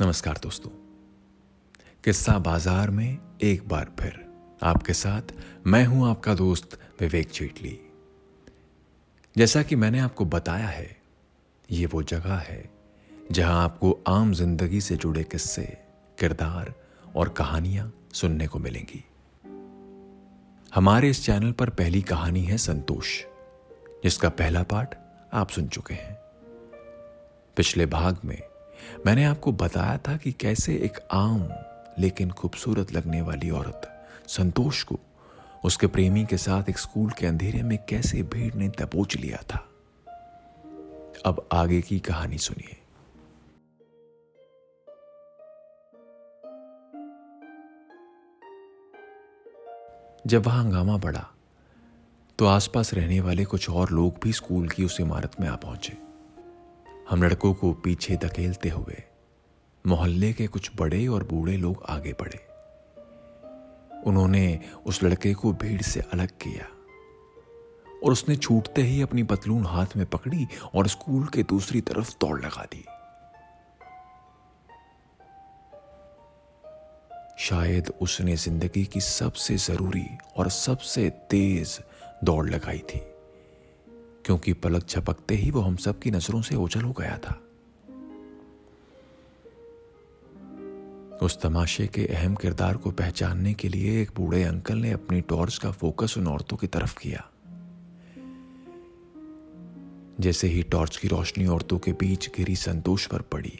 नमस्कार दोस्तों। किस्सा बाज़ार में एक बार फिर आपके साथ मैं हूँ आपका दोस्त विवेक चेटली। जैसा कि मैंने आपको बताया है, ये वो जगह है जहाँ आपको आम ज़िंदगी से जुड़े किस्से, किरदार और कहानियाँ सुनने को मिलेंगी। हमारे इस चैनल पर पहली कहानी है संतोष, जिसका पहला पार्ट आप सुन चुके हैं। पिछले भाग में मैंने आपको बताया था कि कैसे एक आम, लेकिन खूबसूरत लगने वाली औरत, संतोष को, उसके प्रेमी के साथ एक स्कूल के अंधेरे में कैसे भीड़ ने दबोच लिया था। अब आगे की कहानी सुनिए। जब वहाँ हंगामा बढ़ा तो आसपास रहने वाले कुछ और लोग भी स्कूल की उस इमारत में आ पहुँचे। हम लड़कों को पीछे धकेलते हुए, मोहल्ले के कुछ बड़े और बूढ़े लोग आगे बढ़े। उन्होंने उस लड़के को भीड़ से अलग किया और उसने छूटते ही अपनी पतलून हाथ में पकड़ी और स्कूल के दूसरी तरफ़ दौड़ लगा दी। शायद उसने ज़िंदगी की सबसे ज़रूरी और सबसे तेज दौड़ लगाई थी। क्योंकि पलक झपकते ही वो हम सब की नज़रों से ओझल हो गया था। उस तमाशे के अहम किरदार को पहचानने के लिए एक बूढ़े अंकल ने अपनी टॉर्च का फोकस उन औरतों की तरफ़ किया। जैसे ही टॉर्च की रोशनी औरतों के बीच गिरी संतोष पर पड़ी,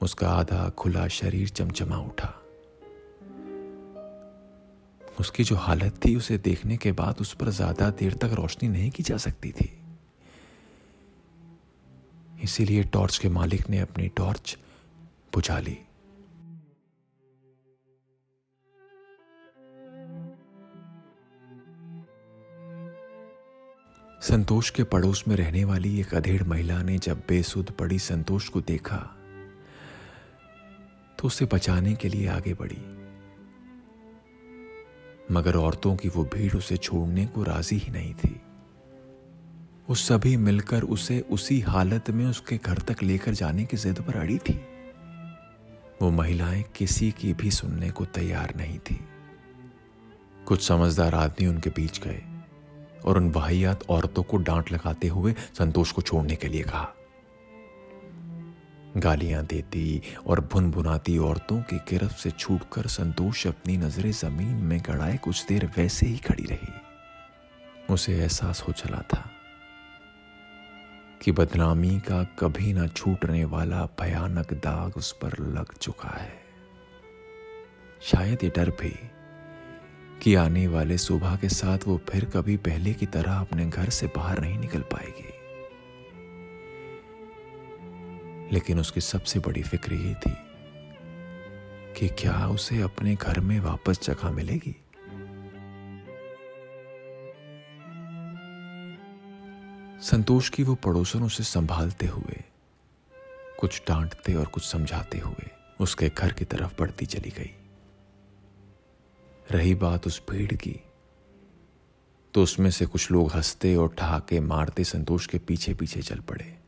उसका आधा खुला शरीर चमचमा उठा। उसकी जो हालत थी उसे देखने के बाद उस पर ज़्यादा देर तक रोशनी नहीं की जा सकती थी। इसीलिए टॉर्च के मालिक ने अपनी टॉर्च बुझा ली। संतोष के पड़ोस में रहने वाली एक अधेड़ महिला ने जब बेसुध पड़ी संतोष को देखा तो उसे बचाने के लिए आगे बढ़ी। मगर औरतों की वो भीड़ उसे छोड़ने को राज़ी ही नहीं थी। वो सभी मिलकर उसे उसी हालत में उसके घर तक लेकर जाने की जिद पर अड़ी थी। वो महिलाएँ किसी की भी सुनने को तैयार नहीं थी। कुछ समझदार आदमी उनके बीच गए और उन वाहियात औरतों को डांट लगाते हुए संतोष को छोड़ने के लिए कहा। गालियाँ देती और भुन भुनाती औरतों की गिरफ्त से छूटकर संतोष अपनी नज़रें ज़मीन में गड़ाए कुछ देर वैसे ही खड़ी रही। उसे एहसास हो चला था कि बदनामी का कभी ना छूटने वाला भयानक दाग उस पर लग चुका है। शायद ये डर भी कि आने वाले सुबह के साथ वो फिर कभी पहले की तरह अपने घर से बाहर नहीं निकल पाएगी। लेकिन उसकी सबसे बड़ी फ़िक्र ये थी कि क्या उसे अपने घर में वापस जगह मिलेगी। संतोष की वो पड़ोसन उसे संभालते हुए, कुछ डांटते और कुछ समझाते हुए उसके घर की तरफ़ बढ़ती चली गई। रही बात उस भीड़ की तो उसमें से कुछ लोग हँसते और ठहाके मारते संतोष के पीछे पीछे चल पड़े।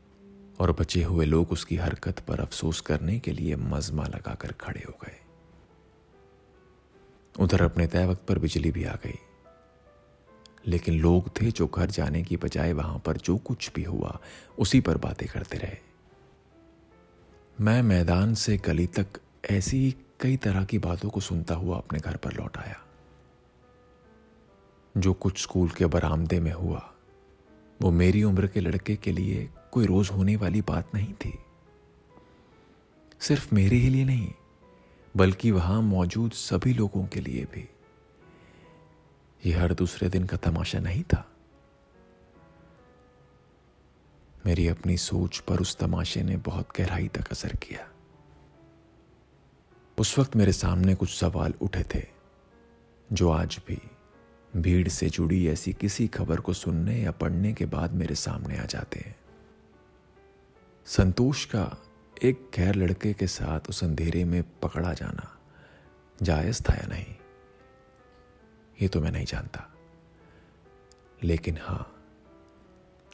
और बचे हुए लोग उसकी हरकत पर अफसोस करने के लिए मजमा लगाकर खड़े हो गए। उधर अपने तय वक्त पर बिजली भी आ गई। लेकिन लोग थे जो घर जाने की बजाय वहाँ पर जो कुछ भी हुआ, उसी पर बातें करते रहे। मैं मैदान से गली तक ऐसी कई तरह की बातों को सुनता हुआ अपने घर पर लौट आया। जो कुछ स्कूल के बरामदे में हुआ, वो मेरी उम्र के लड़के के लिए कोई रोज होने वाली बात नहीं थी। सिर्फ़ मेरे ही लिए नहीं, बल्कि वहाँ मौजूद सभी लोगों के लिए भी। यह हर दूसरे दिन का तमाशा नहीं था। मेरी अपनी सोच पर उस तमाशे ने बहुत गहराई तक असर किया। उस वक्त मेरे सामने कुछ सवाल उठे थे, जो आज भी भीड़ से जुड़ी ऐसी किसी खबर को सुनने या पढ़ने के बाद मेरे सामने आ जाते हैं। संतोष का एक गैर लड़के के साथ उस अंधेरे में पकड़ा जाना जायज़ था या नहीं, ये तो मैं नहीं जानता। लेकिन हाँ,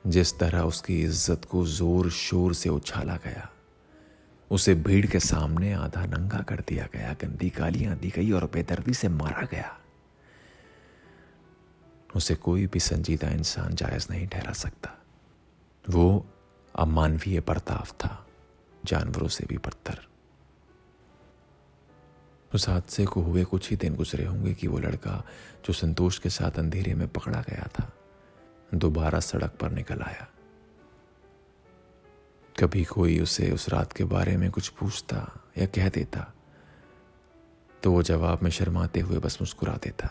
जिस तरह उसकी इज़्ज़त को ज़ोर शोर से उछाला गया, उसे भीड़ के सामने आधा नंगा कर दिया गया, गंदी गालियाँ दी गई और बेदर्दी से मारा गया। उसे कोई भी संजीदा इंसान जायज़ नहीं ठहरा सकता। वो अमानवीय बर्ताव था, जानवरों से भी बदतर। उस हादसे को हुए कुछ ही दिन गुजरे होंगे कि वो लड़का जो संतोष के साथ अंधेरे में पकड़ा गया था, दोबारा सड़क पर निकल आया। कभी कोई उसे उस रात के बारे में कुछ पूछता या कह देता तो वो जवाब में शर्माते हुए बस मुस्कुरा देता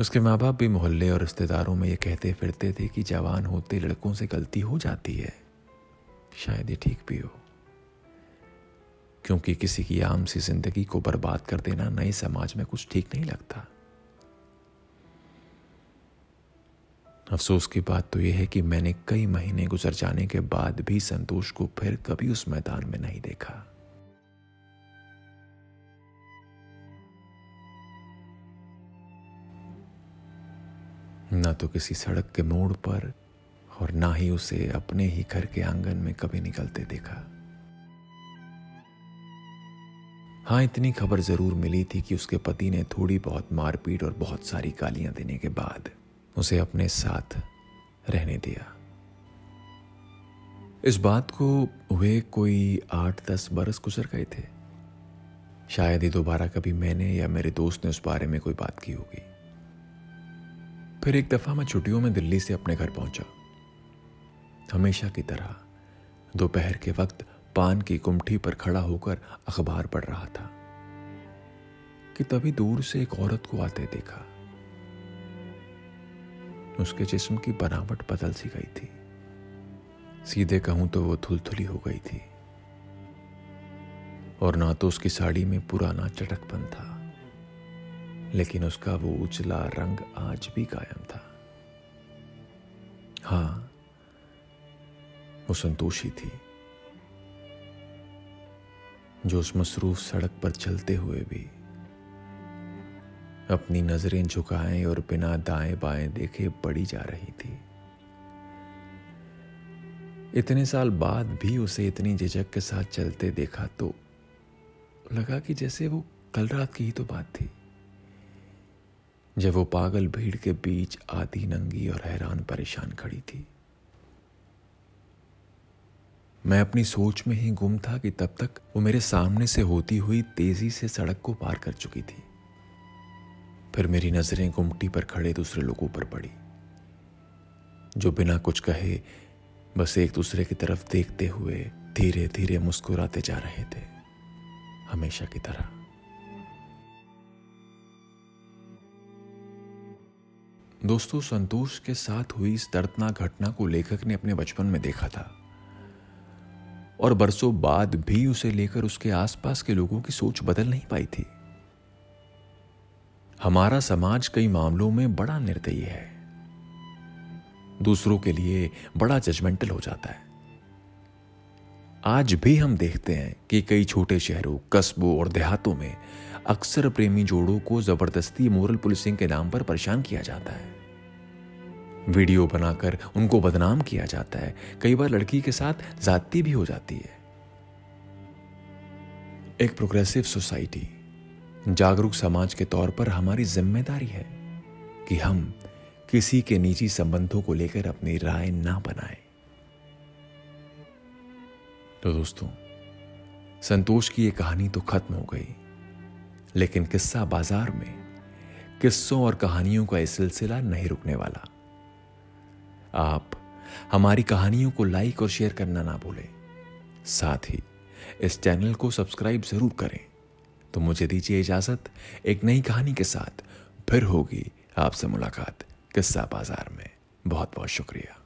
उसके माँ बाप भी मोहल्ले और रिश्तेदारों में ये कहते फिरते थे कि जवान होते लड़कों से गलती हो जाती है। शायद ये ठीक भी हो। क्योंकि किसी की आम सी ज़िंदगी को बर्बाद कर देना नए समाज में कुछ ठीक नहीं लगता। अफसोस की बात तो यह है कि मैंने कई महीने गुजर जाने के बाद भी संतोष को फिर कभी उस मैदान में नहीं देखा। न तो किसी सड़क के मोड़ पर और ना ही उसे अपने ही घर के आँगन में कभी निकलते देखा। हाँ इतनी खबर ज़रूर मिली थी कि उसके पति ने थोड़ी बहुत मारपीट और बहुत सारी गालियाँ देने के बाद उसे अपने साथ रहने दिया। इस बात को हुए कोई आठ दस बरस गुजर गए थे। शायद ही दोबारा कभी मैंने या मेरे दोस्त ने उस बारे में कोई बात की होगी। फिर एक दफ़ा मैं छुट्टियों में दिल्ली से अपने घर पहुँचा। हमेशा की तरह, दोपहर के वक्त पान की कुमठी पर खड़ा होकर अखबार पढ़ रहा था, कि तभी दूर से एक औरत को आते देखा। उसके जिस्म की बनावट बदल सी गई थी। सीधे कहूँ तो वो थुलथुली हो गई थी, और ना तो उसकी साड़ी में पुराना चटकपन था। लेकिन उसका वो उजला रंग आज भी कायम था। हाँ, वो संतोषी थी। जो उस मसरूफ सड़क पर चलते हुए भी अपनी नज़रें झुकाए और बिना दाएँ बाएँ देखे बढ़ी जा रही थी। इतने साल बाद भी उसे इतनी झिझक के साथ चलते देखा तो लगा कि जैसे वो कल रात की ही तो बात थी। जब वो पागल भीड़ के बीच आधी नंगी और हैरान परेशान खड़ी थी। मैं अपनी सोच में ही गुम था कि तब तक वो मेरे सामने से होती हुई तेज़ी से सड़क को पार कर चुकी थी। फिर मेरी नज़रें गुमटी पर खड़े दूसरे लोगों पर पड़ी। जो बिना कुछ कहे, बस एक दूसरे की तरफ़ देखते हुए धीरे धीरे मुस्कुराते जा रहे थे, हमेशा की तरह। दोस्तों, संतोष के साथ हुई इस दर्दनाक घटना को लेखक ने अपने बचपन में देखा था। और बरसों बाद भी उसे लेकर उसके आसपास के लोगों की सोच बदल नहीं पाई थी। हमारा समाज कई मामलों में बड़ा निर्दयी है। दूसरों के लिए बड़ा जजमेंटल हो जाता है। आज भी हम देखते हैं कि कई छोटे शहरों, कस्बों और देहातों में अक्सर प्रेमी जोड़ों को ज़बरदस्ती मोरल पुलिसिंग के नाम पर परेशान किया जाता है। वीडियो बनाकर उनको बदनाम किया जाता है। कई बार लड़की के साथ जाति भी हो जाती है। एक प्रोग्रेसिव सोसाइटी जागरूक समाज के तौर पर हमारी ज़िम्मेदारी है कि हम किसी के निजी संबंधों को लेकर अपनी राय ना बनाएँ। तो दोस्तों, संतोष की यह कहानी तो खत्म हो गई, लेकिन किस्सा बाज़ार में किस्सों और कहानियों का यह सिलसिला नहीं रुकने वाला। आप हमारी कहानियों को लाइक और शेयर करना ना भूलें। साथ ही, इस चैनल को सब्सक्राइब ज़रूर करें। तो मुझे दीजिए इजाज़त, एक नई कहानी के साथ। फिर होगी आपसे मुलाकात किस्सा बाज़ार में। बहुत बहुत शुक्रिया।